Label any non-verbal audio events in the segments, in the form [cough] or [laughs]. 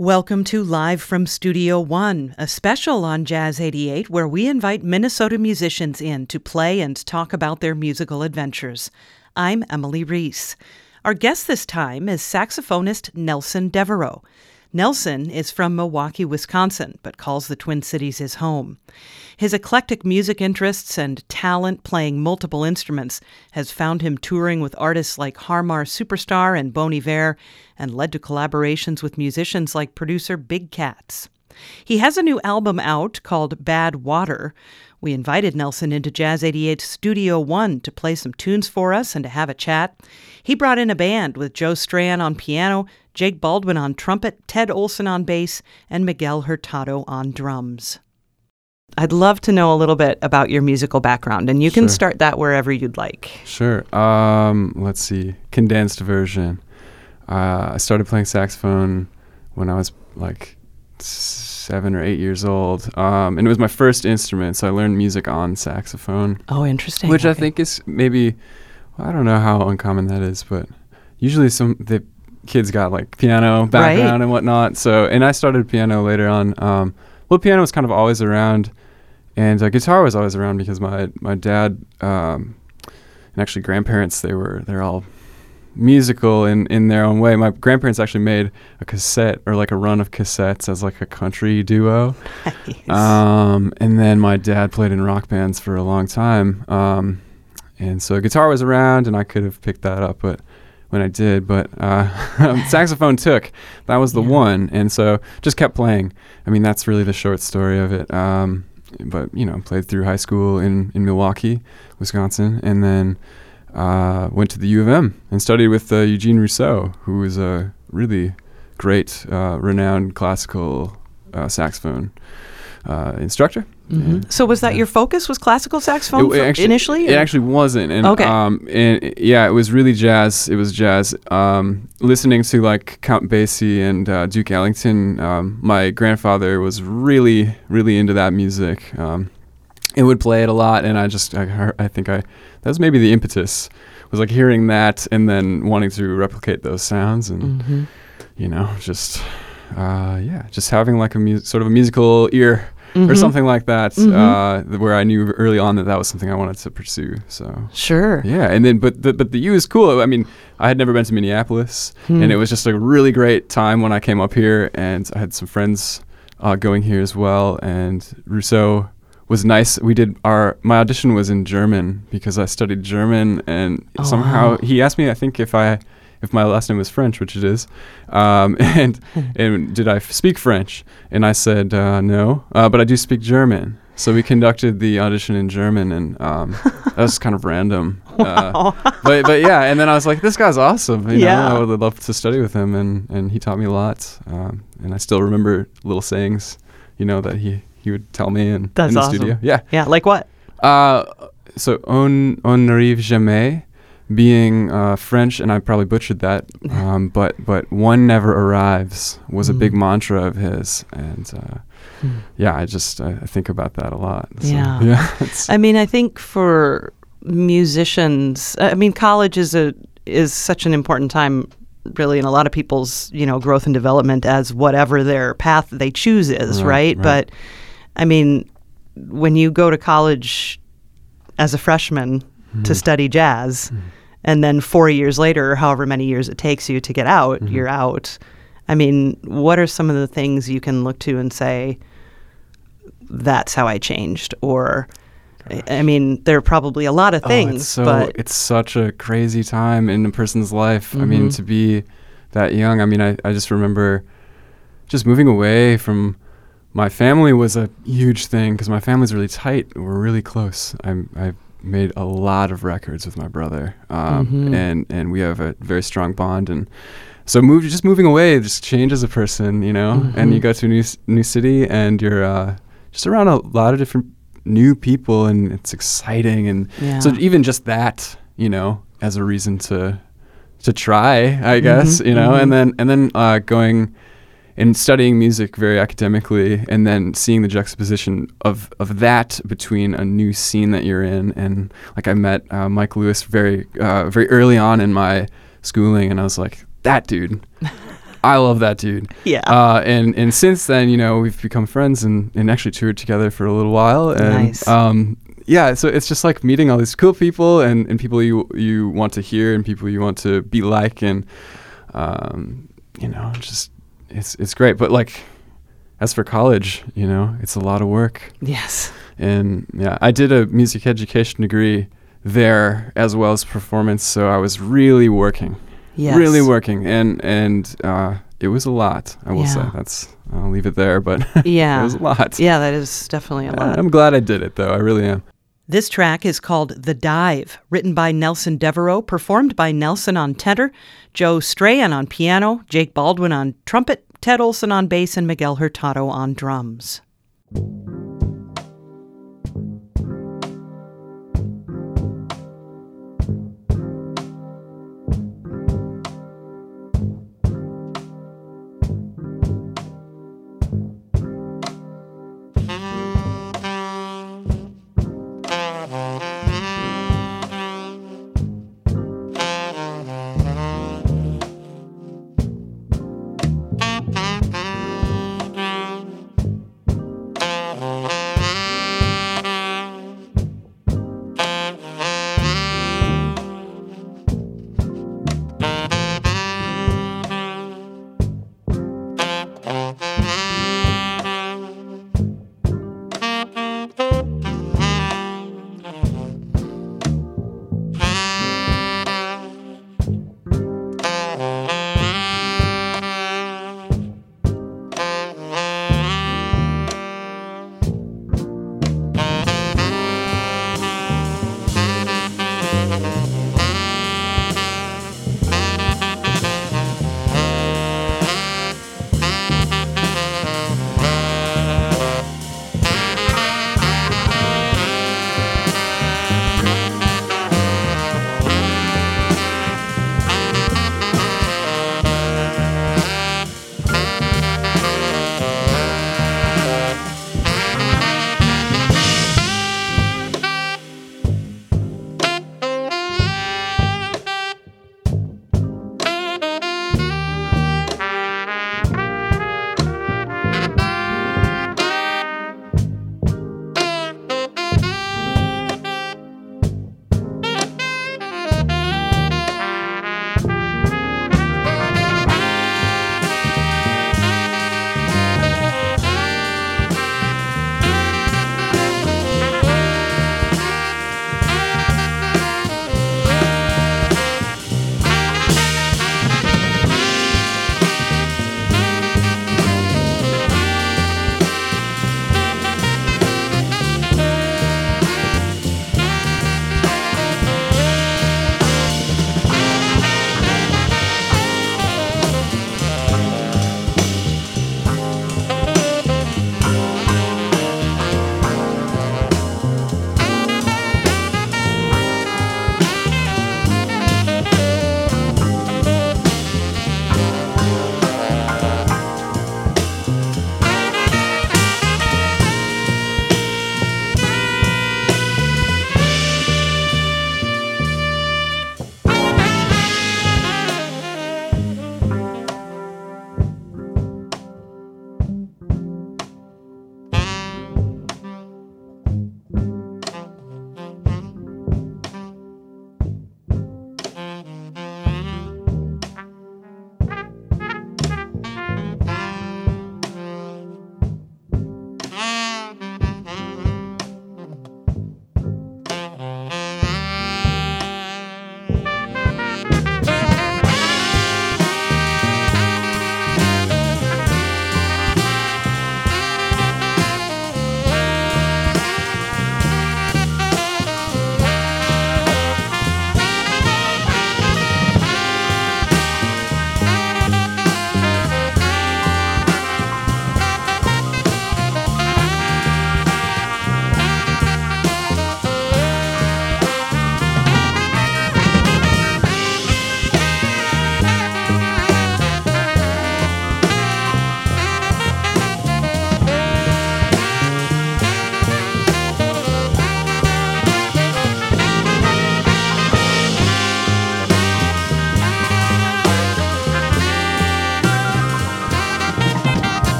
Welcome to Live from Studio One, a special on Jazz 88 where we invite Minnesota musicians in to play and talk about their musical adventures. I'm Emily Reese. Our guest this time is saxophonist Nelson Devereaux. Nelson is from Milwaukee, Wisconsin, but calls the Twin Cities his home. His eclectic music interests and talent playing multiple instruments has found him touring with artists like Harmar Superstar and Bon Iver and led to collaborations with musicians like producer Big Cats. He has a new album out called Bad Water. We invited Nelson into Jazz 88's Studio One to play some tunes for us and to have a chat. He brought in a band with Joe Strachan on piano, Jake Baldwin on trumpet, Ted Olson on bass, and Miguel Hurtado on drums. I'd love to know a little bit about your musical background, and you can Sure. start that wherever you'd like. Sure. Um, let's see. Condensed version. Uh, I started playing saxophone when I was like seven or eight years old, um, and it was my first instrument. So I learned music on saxophone, Oh, interesting. which I think is maybe I don't know how uncommon that is, but usually some the kids got like piano background and whatnot. So and I started piano later on. Um, well, piano was kind of always around, and uh, guitar was always around because my my dad um, and actually grandparents they were they're all musical in in their own way. My grandparents actually made a cassette or like a run of cassettes as like a country duo. [laughs] Nice. Um, and then my dad played in rock bands for a long time. Um, and so guitar was around, and I could have picked that up, but when I did, but uh, [laughs] [laughs] saxophone took. That was the Yeah. one, and so just kept playing. I mean, that's really the short story of it. Um, but you know, played through high school in in Milwaukee, Wisconsin, and then uh, went to the U of M and studied with uh, Eugene Rousseau, who was a really great, uh, renowned classical uh, saxophone uh, instructor. Mhm. And- So was that your focus? Was classical saxophone It- it actually- initially? It or- actually wasn't. And, Okay. Um, and yeah, it was really jazz. It was jazz. Um, listening to like Count Basie and uh, Duke Ellington, um, my grandfather was really, really into that music. Um, and would play it a lot. And I just, I, I think I, that was maybe the impetus, was like hearing that and then wanting to replicate those sounds and Mhm. you know, just uh, yeah, just having like a mu- sort of a musical ear or Mhm. something like that, Mhm. uh, where I knew early on that that was something I wanted to pursue. So Sure. yeah, and then but the, but the U is cool. I mean, I had never been to Minneapolis, Hmm. and it was just a really great time when I came up here, and I had some friends uh, going here as well, and Rousseau was nice. We did our my audition was in German because I studied German, and Oh, somehow wow. he asked me, I think if I if my last name was French, which it is, um, [laughs] and [laughs] and did I f- speak French? And I said uh, no, uh, but I do speak German. So we conducted the audition in German, and um, [laughs] that was kind of random. Uh, but but yeah, and then I was like, this guy's awesome. You Yeah. know, I would love to study with him, and and he taught me a lot. Um, and I still remember little sayings, you know, that he he would tell me in, That's in the awesome. studio. Yeah. yeah, like what? Uh, so on on n'arrive jamais, being uh, French, and I probably butchered that, [laughs] um, but but one never arrives was a big Mm. mantra of his, and uh, Hmm. yeah, I just I, I think about that a lot. So, Yeah. [laughs] yeah. I mean, I think for musicians, I mean, college is a is such an important time, really, in a lot of people's you know growth and development as whatever their path they choose is, right? Right, right. But I mean, when you go to college as a freshman to Mhm. study jazz, Mhm. and then four years later, however many years it takes you to get out, Mhm. you're out. I mean, what are some of the things you can look to and say, that's how I changed? Or, I- I mean, there are probably a lot of Oh, things, it's so but it's such a crazy time in a person's life. I mean, Mhm. to be that young. I mean, I, I just remember just moving away from my family was a huge thing because my family's really tight. We're really close. I'm I made a lot of records with my brother, um, Mhm. and and we have a very strong bond. And so move just moving away just changes a person, you know. And you Mhm. go to a new new city and you're uh, just around a lot of different new people, and it's exciting and yeah. so even just that, you know, as a reason to to try, I guess, Mhm, you know, and then and then uh, going and studying music very academically, and then seeing the juxtaposition of of that between a new scene that you're in, and like I met uh, Mike Lewis very uh, very early on in my schooling, and I was like, that dude. I love that dude. [laughs] Yeah. Uh, and and since then, you know, we've become friends and, and actually toured together for a little while. And Nice. um, yeah, so it's just like meeting all these cool people and, and people you you want to hear and people you want to be like and um, you know, just it's it's great. But like as for college, you know, it's a lot of work. yes. And yeah, I did a music education degree there as well as performance, so I was really working, Yes. really working, and and uh, it was a lot. I will say that's I'll leave it there, but [laughs] Yeah. it was a lot. Yeah, that is definitely a Uh, lot. I'm glad I did it though. I really am. This track is called The Dive, written by Nelson Devereaux, performed by Nelson on tenor, Joe Strachan on piano, Jake Baldwin on trumpet, Ted Olson on bass, and Miguel Hurtado on drums.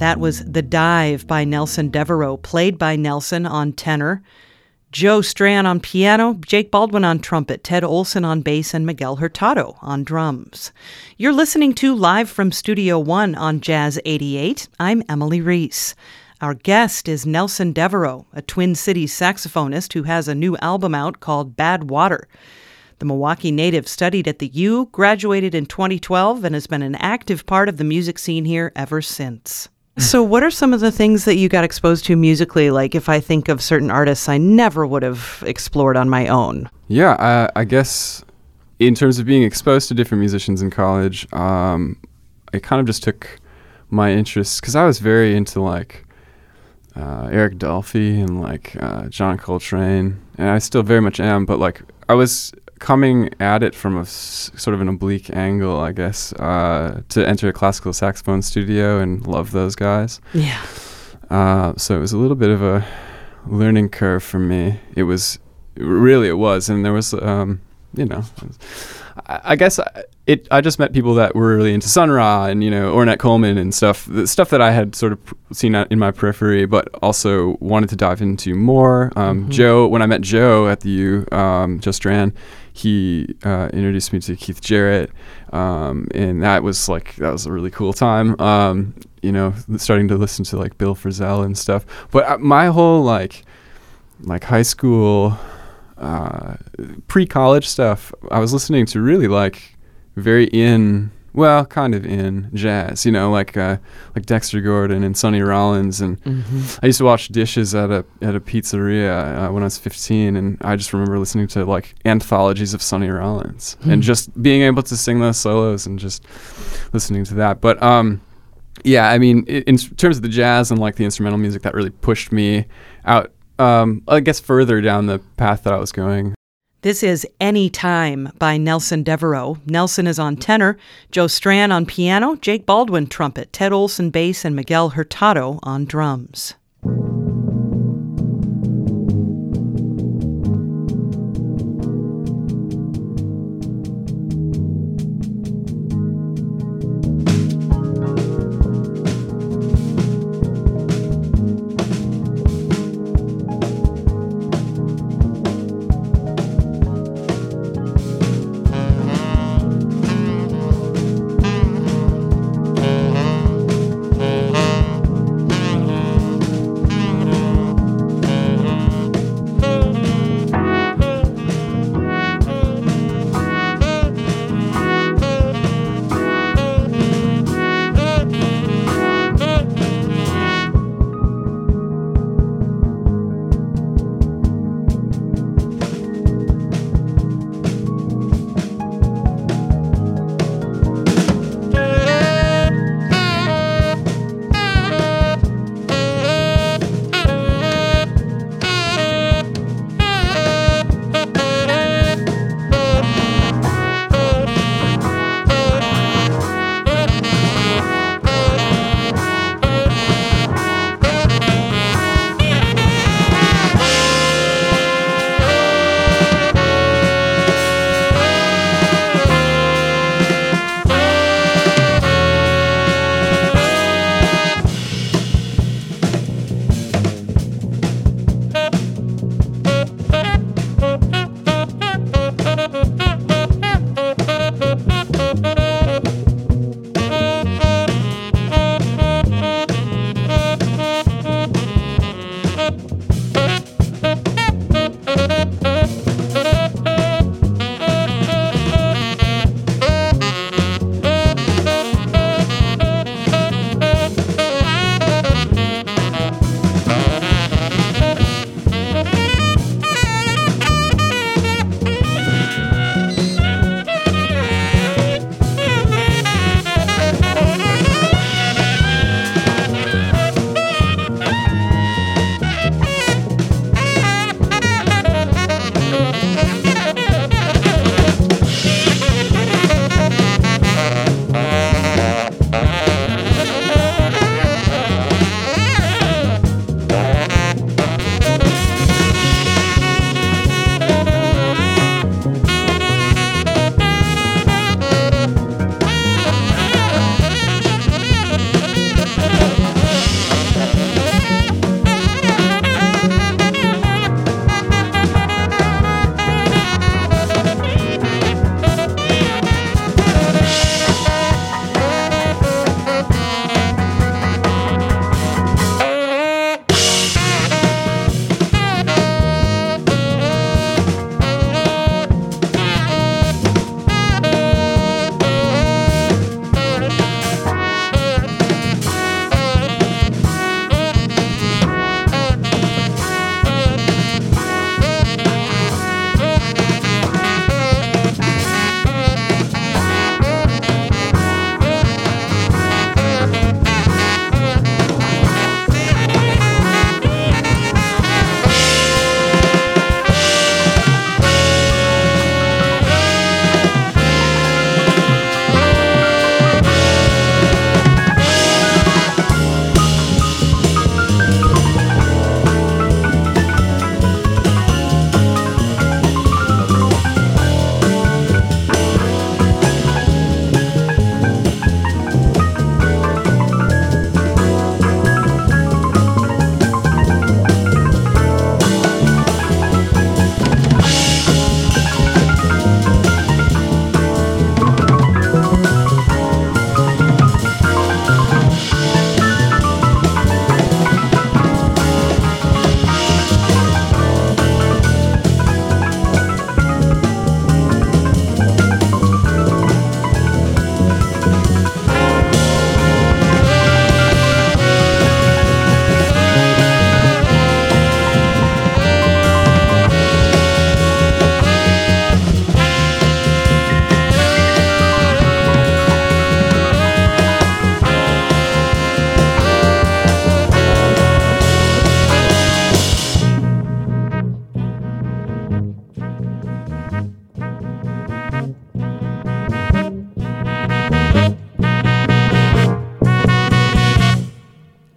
That was The Dive by Nelson Devereaux, played by Nelson on tenor, Joe Strachan on piano, Jake Baldwin on trumpet, Ted Olson on bass, and Miguel Hurtado on drums. You're listening to Live from Studio One on Jazz 88. I'm Emily Reese. Our guest is Nelson Devereaux, a Twin Cities saxophonist who has a new album out called Bad Water. The Milwaukee native studied at the U, graduated in 2012, and has been an active part of the music scene here ever since. So, what are some of the things that you got exposed to musically? Like, if I think of certain artists I never would have explored on my own. Yeah, I, I guess in terms of being exposed to different musicians in college, um, it kind of just took my interests because I was very into like uh, Eric Dolphy and like uh, John Coltrane, and I still very much am. But like, I was coming at it from a s- sort of an oblique angle, I guess, uh, to enter a classical saxophone studio and love those guys. Yeah. Uh, so it was a little bit of a learning curve for me. It was really it was, and there was, um, you know, I, I guess I, it. I just met people that were really into Sun Ra and you know Ornette Coleman and stuff. The stuff that I had sort of seen in my periphery, but also wanted to dive into more. Um, Mhm. Joe, when I met Joe at the U, um, Joe Strachan, he uh, introduced me to Keith Jarrett, um, and that was like that was a really cool time. Um, you know, starting to listen to like Bill Frisell and stuff. But uh, my whole like like high school, uh, pre-college stuff, I was listening to really like very in well, kind of in jazz. You know, like uh, like Dexter Gordon and Sonny Rollins and Mm-hmm. I used to watch dishes at a at a pizzeria uh, when I was 15, and I just remember listening to like anthologies of Sonny Rollins Hmm. and just being able to sing those solos and just listening to that. But um, yeah, I mean, i- in terms of the jazz and like the instrumental music, that really pushed me out. Um, I guess further down the path that I was going. This is Any Time by Nelson Devereaux. Nelson is on tenor, Joe Strachan on piano, Jake Baldwin trumpet, Ted Olson bass, and Miguel Hurtado on drums.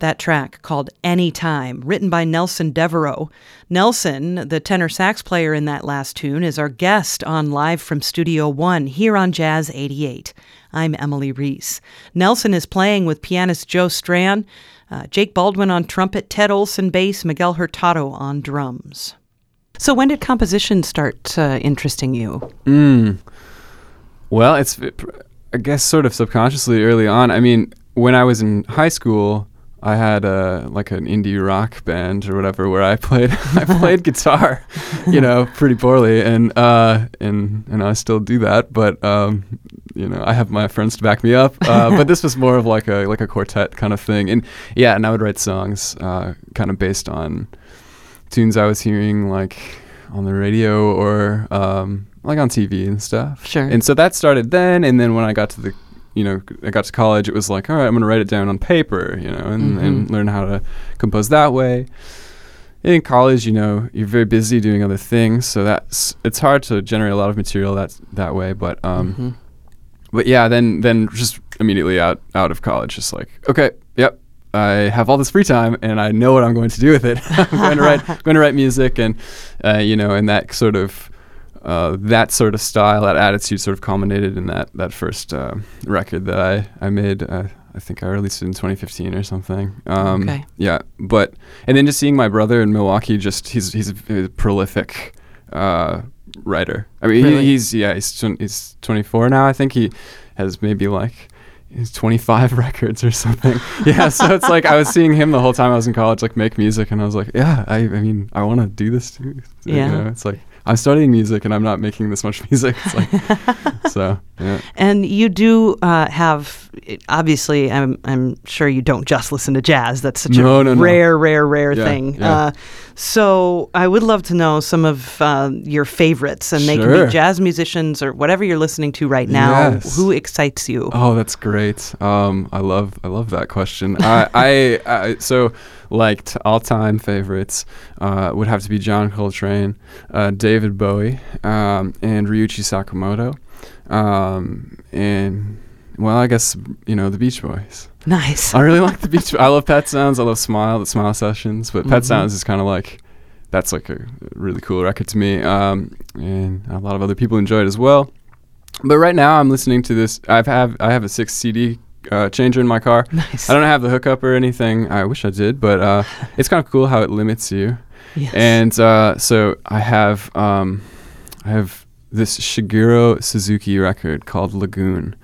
That track called Anytime, written by Nelson Devereaux. Nelson, the tenor sax player in that last tune, is our guest on Live from Studio One here on Jazz 88. I'm Emily Reese. Nelson is playing with pianist Joe Strachan, uh, Jake Baldwin on trumpet, Ted Olson bass, Miguel Hurtado on drums. So, when did composition start uh, interesting you? Mm. Well, it's, I guess, sort of subconsciously early on. I mean, when I was in high school, I had a like an indie rock band or whatever where I played [laughs] I played [laughs] guitar, you know, pretty poorly, and uh, and and I still do that, but um, you know, I have my friends to back me up. Uh, [laughs] but this was more of like a like a quartet kind of thing, and yeah, and I would write songs uh, kind of based on tunes I was hearing like on the radio or um, like on TV and stuff. Sure. And so that started then, and then when I got to the you know, I got to college, it was like, all right, I'm going to write it down on paper, you know, and, mm-hmm. and learn how to compose that way. In college, you know, you're very busy doing other things, so that's it's hard to generate a lot of material that that way. But um, mm-hmm. but yeah, then then just immediately out out of college, just like, okay, yep, I have all this free time and I know what I'm going to do with it. [laughs] I'm going to write [laughs] going to write music and uh, you know, and that sort of uh, that sort of style, that attitude, sort of culminated in that that first uh, record that I I made. Uh, I think I released it in 2015 or something. Um, okay. Yeah, but and then just seeing my brother in Milwaukee, just he's he's a, a prolific uh, writer. I mean, really? he, he's yeah he's tw- he's 24 now. I think he has maybe like he's 25 [laughs] records or something. [laughs] yeah, so it's like I was seeing him the whole time I was in college, like make music, and I was like, yeah, I, I mean, I want to do this too. Yeah, you know, it's like I'm studying music and I'm not making this much [laughs] music. Like, so, yeah. And you do uh, have, obviously, I'm, I'm sure you don't just listen to jazz. That's such no, a no, rare, no. rare, rare yeah, thing. Yeah. Uh, so I would love to know some of uh, your favorites, and sure. they can be jazz musicians or whatever you're listening to right now. Yes. Who excites you? Oh, that's great. Um, I love, I love that question. [laughs] I, I, I, so liked all-time favorites uh, would have to be John Coltrane, uh, David Bowie, um, and Ryuichi Sakamoto, um, and well, I guess you know the Beach Boys. Nice. I really like the Beach. I love Pet Sounds. I love Smile, the Smile Sessions, but mm-hmm. Pet Sounds is kind of like that's like a really cool record to me, um, and a lot of other people enjoy it as well. But right now, I'm listening to this. I've have I have a six CD uh, changer in my car. Nice. I don't have the hookup or anything. I wish I did, but uh, [laughs] it's kind of cool how it limits you. Yes. And uh, so I have um, I have this Shigeru Suzuki record called Lagoon,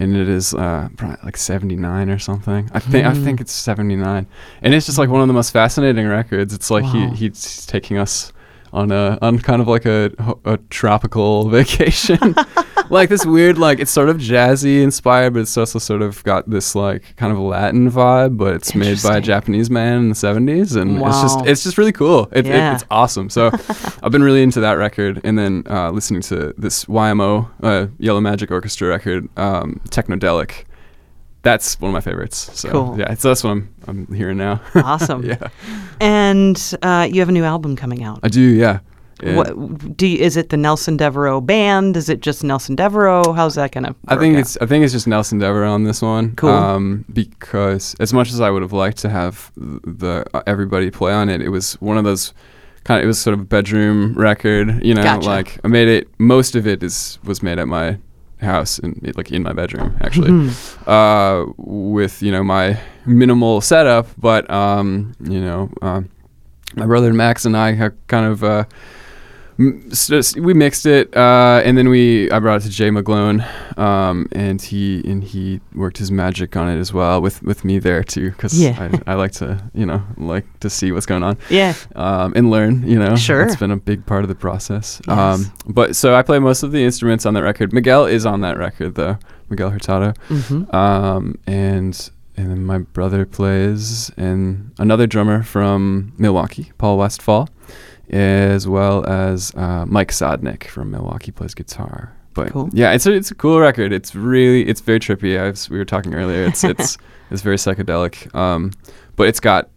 and it is uh, like 79 or something. I think mm. I think it's 79, and it's just like one of the most fascinating records. It's like wow. he he's taking us on a on kind of like a a tropical [laughs] vacation. [laughs] like this weird like it's sort of jazzy inspired, but it's also sort of got this like kind of Latin vibe, but it's made by a Japanese man in the 70s and wow. it's just it's just really cool. It, yeah. it, it's awesome. So [laughs] I've been really into that record and then uh, listening to this YMO uh, Yellow Magic Orchestra record, um, Technodelic that's one of my favorites. So cool. yeah, so that's what I'm I'm hearing now. [laughs] awesome. yeah. And uh, you have a new album coming out. I do. Yeah. Yeah. What do you, is it the Nelson Devereaux band? Is it just Nelson Devereaux? How's that gonna? I think out? it's I think it's just Nelson Devereaux on this one. Cool. Um, because as much as I would have liked to have the uh, everybody play on it, it was one of those kind of it was sort of a bedroom record. You know, gotcha. like I made it. Most of it is was made at my house and like in my bedroom actually Mm-hmm. uh, with you know my minimal setup but um, you know uh, my brother Max and I have kind of we mixed it uh, and then we I brought it to Jay McGlone um, and he and he worked his magic on it as well with with me there too because Yeah. I, I like to you know like to see what's going on yeah. um, and learn. You know, Sure. it's been a big part of the process. Yes. Um, but so I play most of the instruments on that record. Miguel is on that record though, Miguel Hurtado, Mm-hmm. um, and and then my brother plays, and another drummer from Milwaukee, Paul Westfall, as well as uh, Mike Sodnick from Milwaukee plays guitar. But Cool. yeah, it's a it's a cool record. It's really it's very trippy. I was, we were talking earlier. It's it's [laughs] it's very psychedelic. Um, but it's got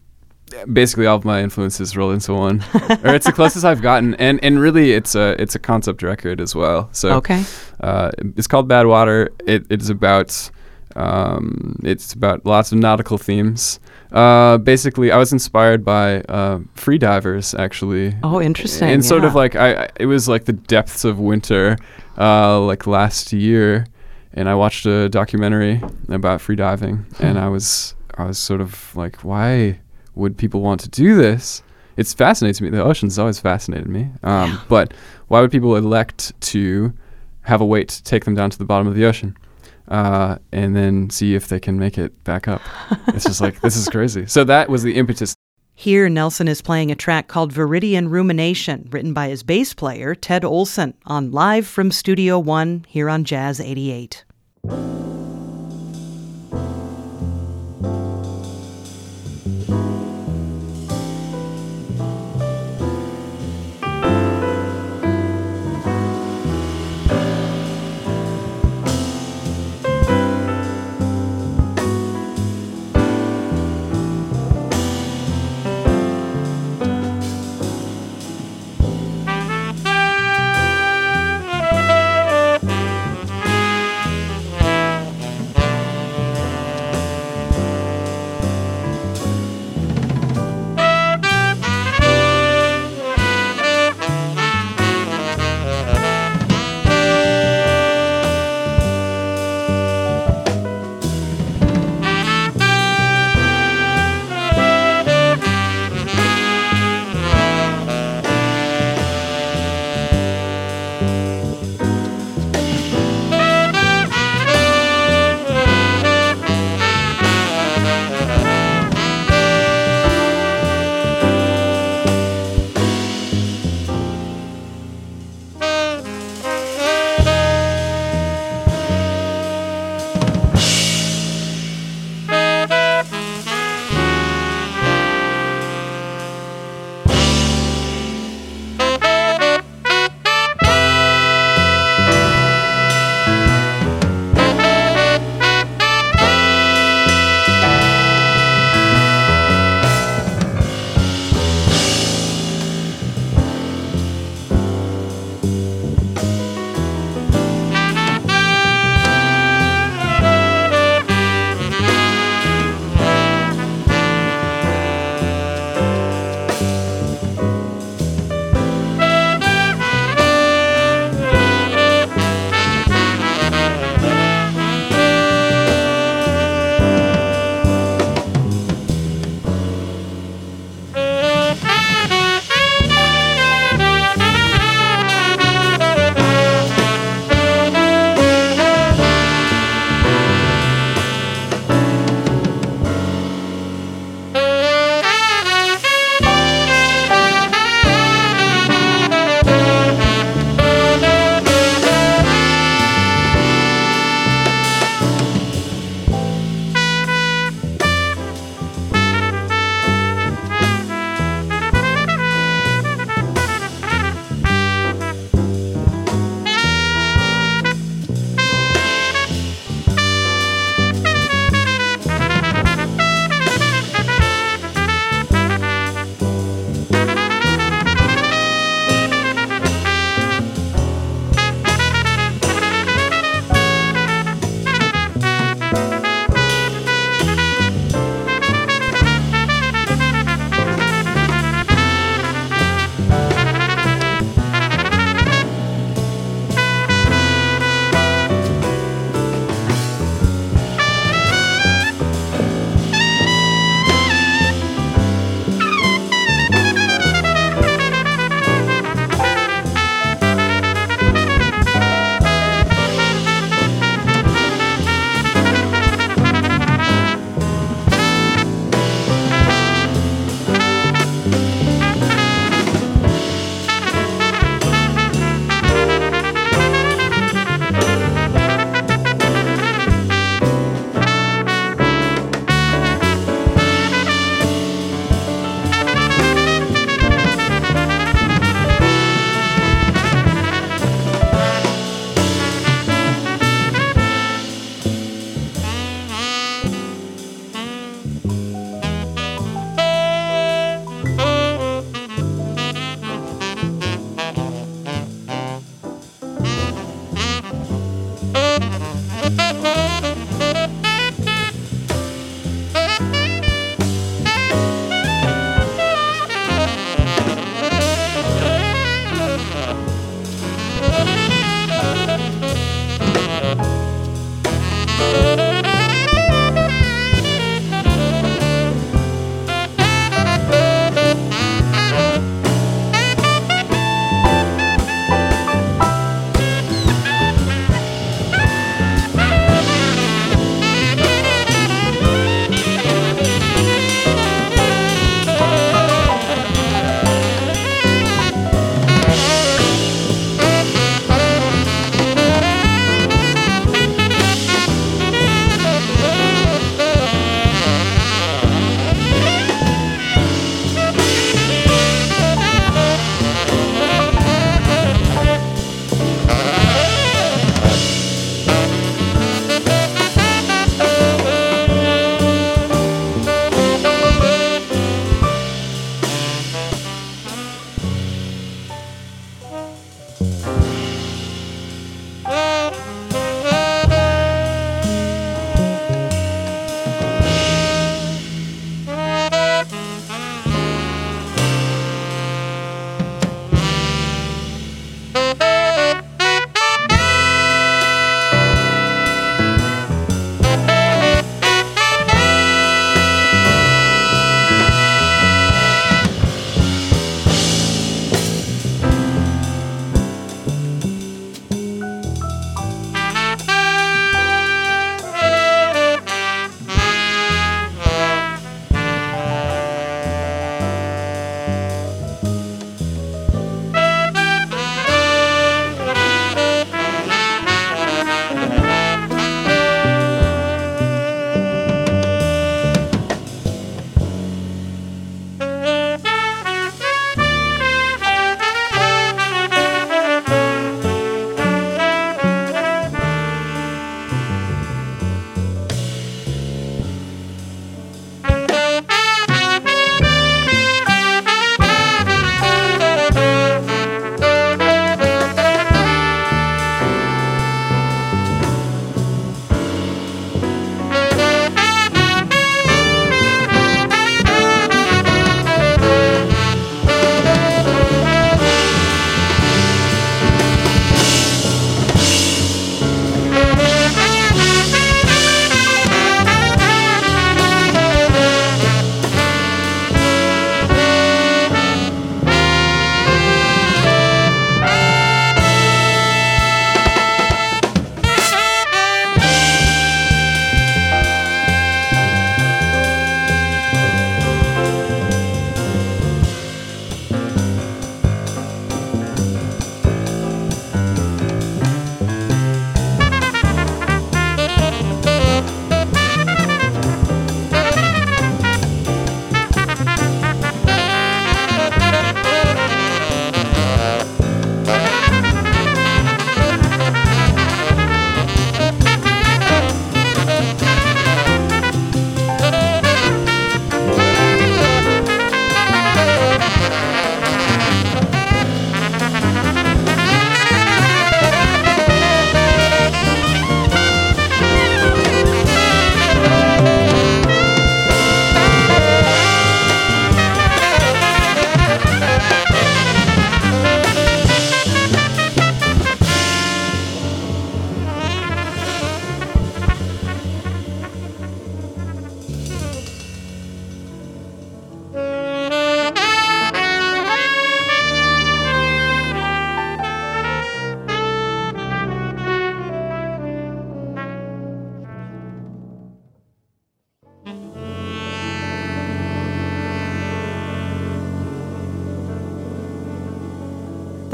basically all of my influences rolled into one, [laughs] or it's the closest I've gotten. And and really, it's a it's a concept record as well. So Okay. uh, it's called Bad Water. It, it is about Um, it's about lots of nautical themes. Uh, basically, I was inspired by uh, free divers, actually. Oh, interesting. And sort of like I, I- it was like the depths of winter, uh, like last year, and I watched a documentary about free diving, and I was I was sort of like, why would people want to do this? It's fascinates me. The ocean's always fascinated me. Um, But why would people elect to have a weight to take them down to the bottom of the ocean? Uh, and then see if they can make it back up. it's just like this is crazy. So that was the impetus Here, Nelson is playing a track called Viridian Rumination, written by his bass player, Ted Olson, on Live from Studio One here on Jazz 88.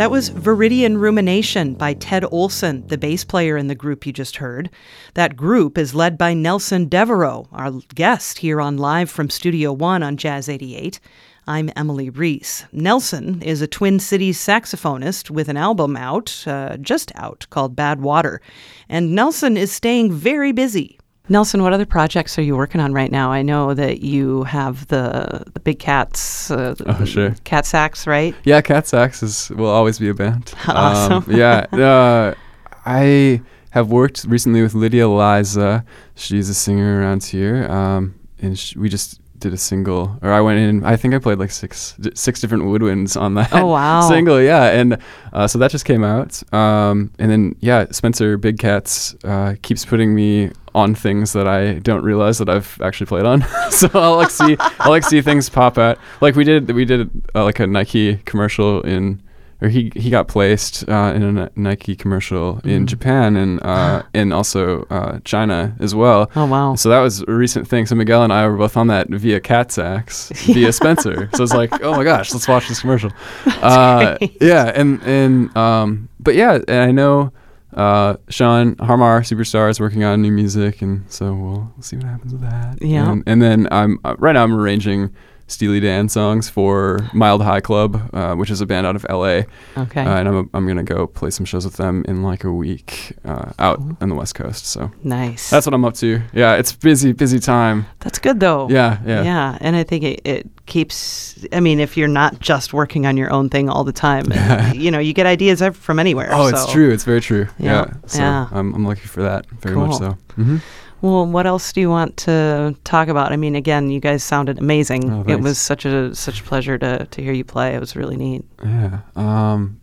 That was Viridian Rumination by Ted Olson, the bass player in the group you just heard. That group is led by Nelson Devereaux, our guest here on Live from Studio One on Jazz 88. I'm Emily Reese. Nelson is a Twin Cities saxophonist with an album out, uh, just out, called Bad Water. And Nelson is staying very busy. Nelson, what other projects are you working on right now? I know that you have the the big cats, uh, oh sure, cat Sax, right? Yeah, cat Sax is will always be a band. [laughs] Awesome. Um, yeah, uh, [laughs] I have worked recently with Lydia Liza. She's a singer around here, um, and sh- we just did a single, or I went in. I think I played like six six different woodwinds on that. Oh wow! [laughs] single, yeah, and uh, so that just came out. Um, and then yeah, Spencer Big Cats uh, keeps putting me on things that I don't realize that I've actually played on. [laughs] so I'll like see I'll like see things pop out. Like we did we did uh, like a Nike commercial in or he he got placed uh, in a Nike commercial mm. in Japan and uh, [gasps] and also uh, China as well. Oh wow! So that was a recent thing. So Miguel and I were both on that via Cat Sax [laughs] via Spencer. so it's like, oh my gosh, let's watch this commercial. [laughs] Uh, yeah, and and um, but yeah, and I know uh, Sean Harmar Superstar is working on new music, and so we'll, we'll see what happens with that. Yeah, and, and then I'm uh, right now I'm arranging Steely Dan songs for Mild High Club, uh, which is a band out of LA. Okay. Uh, and I'm, I'm going to go play some shows with them in like a week uh, out cool. on the West Coast. So nice. That's what I'm up to. Yeah, it's busy, busy time. That's good though. Yeah, yeah. Yeah. And I think it, it keeps, I mean, if you're not just working on your own thing all the time, [laughs] you know, you get ideas from anywhere. Oh, so. it's true. It's very true. Yeah. yeah. So yeah. I'm, I'm lucky for that very cool. much so. Mm-hmm. Well, what else do you want to talk about? I mean, again, you guys sounded amazing. Oh, it was such a such a pleasure to to hear you play. It was really neat. Yeah. Um,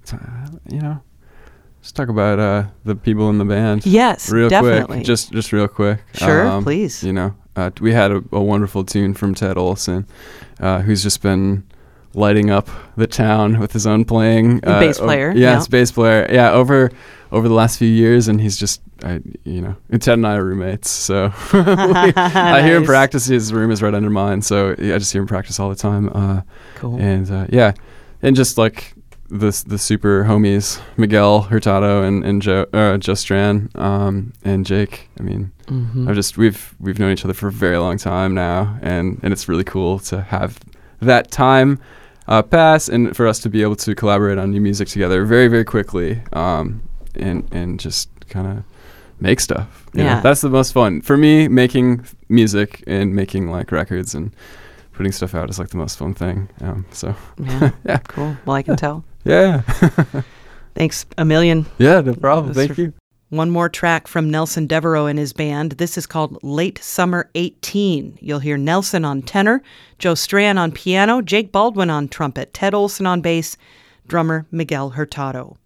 you know, let's talk about uh, the people in the band. Yes, real definitely. quick. Just just real quick. Sure, um, please. You know, uh, we had a, a, wonderful tune from Ted Olson, uh, who's just been lighting up the town with his own playing. Uh, bass player. O- yeah, bass player. Yeah, over over the last few years, and he's just, I, you know, Ted and I are roommates, so we, [laughs] I hear him practice. His room is right under mine, so yeah, I just hear him practice all the time. Uh, cool. And uh, yeah, and just like the the super homies, Miguel Hurtado and and Joe uh, Joe Strand um, and Jake. I mean, mm-hmm. I've just we've we've known each other for a very long time now, and and it's really cool to have that time uh, pass and for us to be able to collaborate on new music together very very quickly. Um, and and just kind of make stuff. You yeah, know? that's the most fun for me. Making music and making like records and putting stuff out is like the most fun thing. Um, so yeah, [laughs] yeah, cool. Well, I can tell. [laughs] Yeah. Thanks a million. Yeah, no problem. Thank you. One more track from Nelson Devereaux and his band. This is called Late Summer 18. You'll hear Nelson on tenor, Joe Strand on piano, Jake Baldwin on trumpet, Ted Olson on bass, drummer Miguel Hurtado.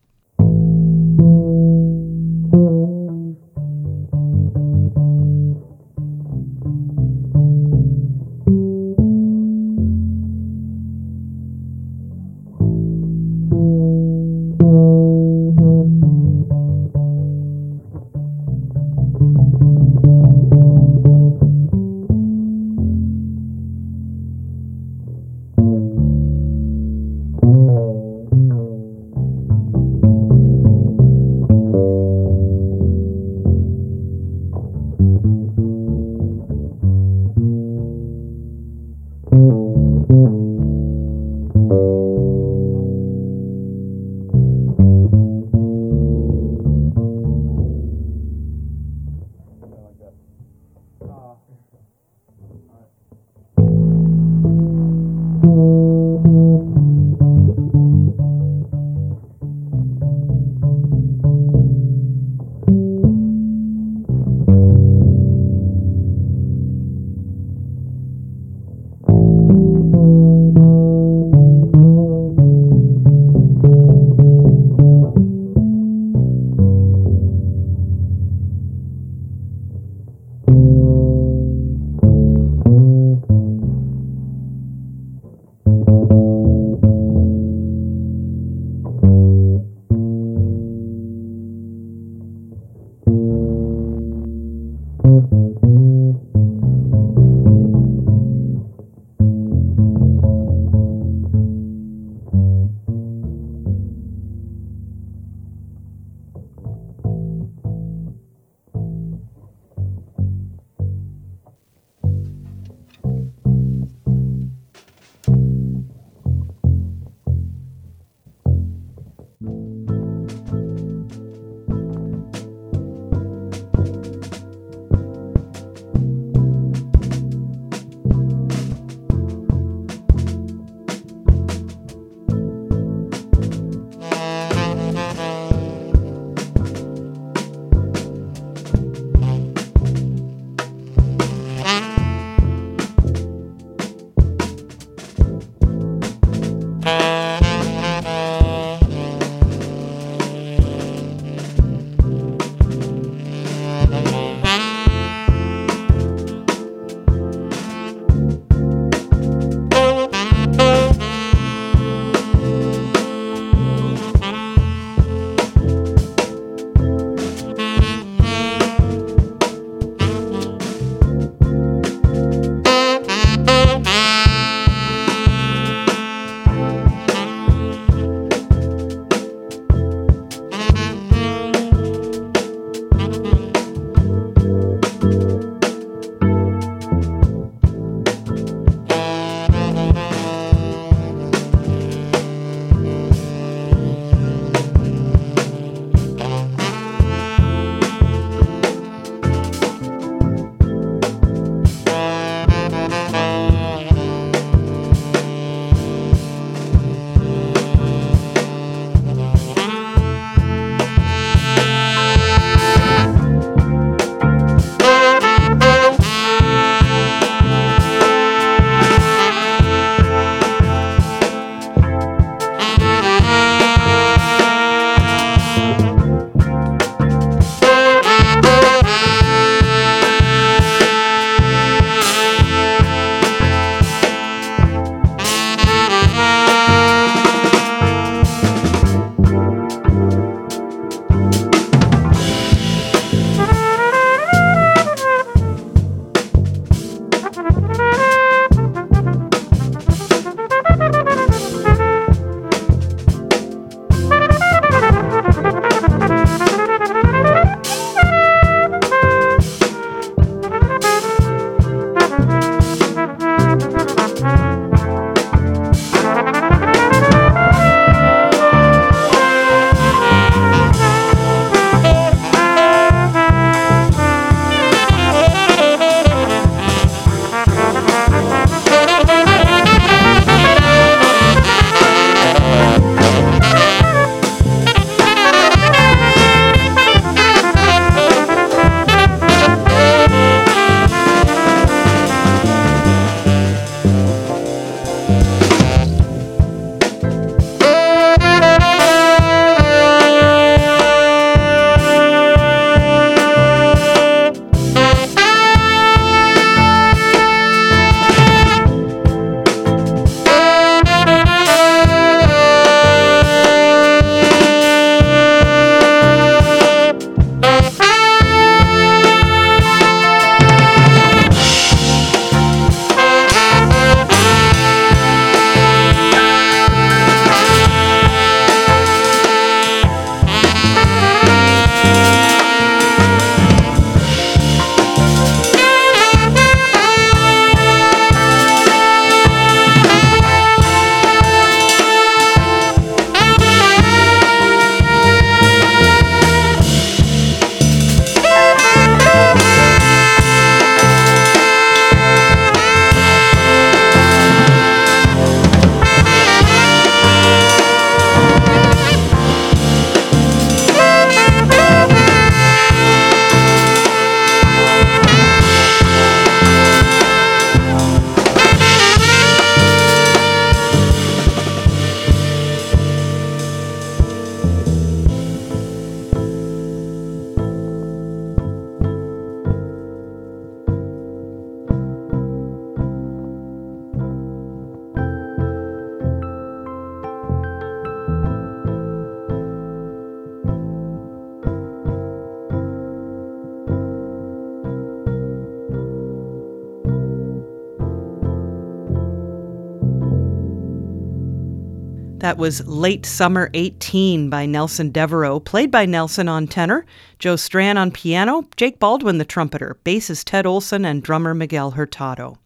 Was Late Summer 18 by Nelson Devereaux, played by Nelson on tenor, Joe Strand on piano, Jake Baldwin the trumpeter, bassist Ted Olson, and drummer Miguel Hurtado.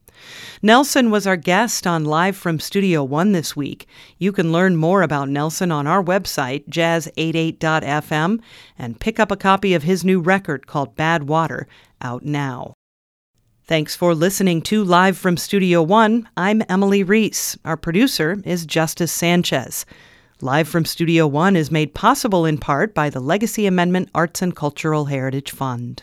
Nelson was our guest on Live from Studio One this week. You can learn more about Nelson on our website, jazz88.fm, and pick up a copy of his new record called Bad Water, out now. Thanks for listening to Live from Studio One. I'm Emily Reese. Our producer is Justice Sanchez. Live from Studio One is made possible in part by the Legacy Amendment Arts and Cultural Heritage Fund.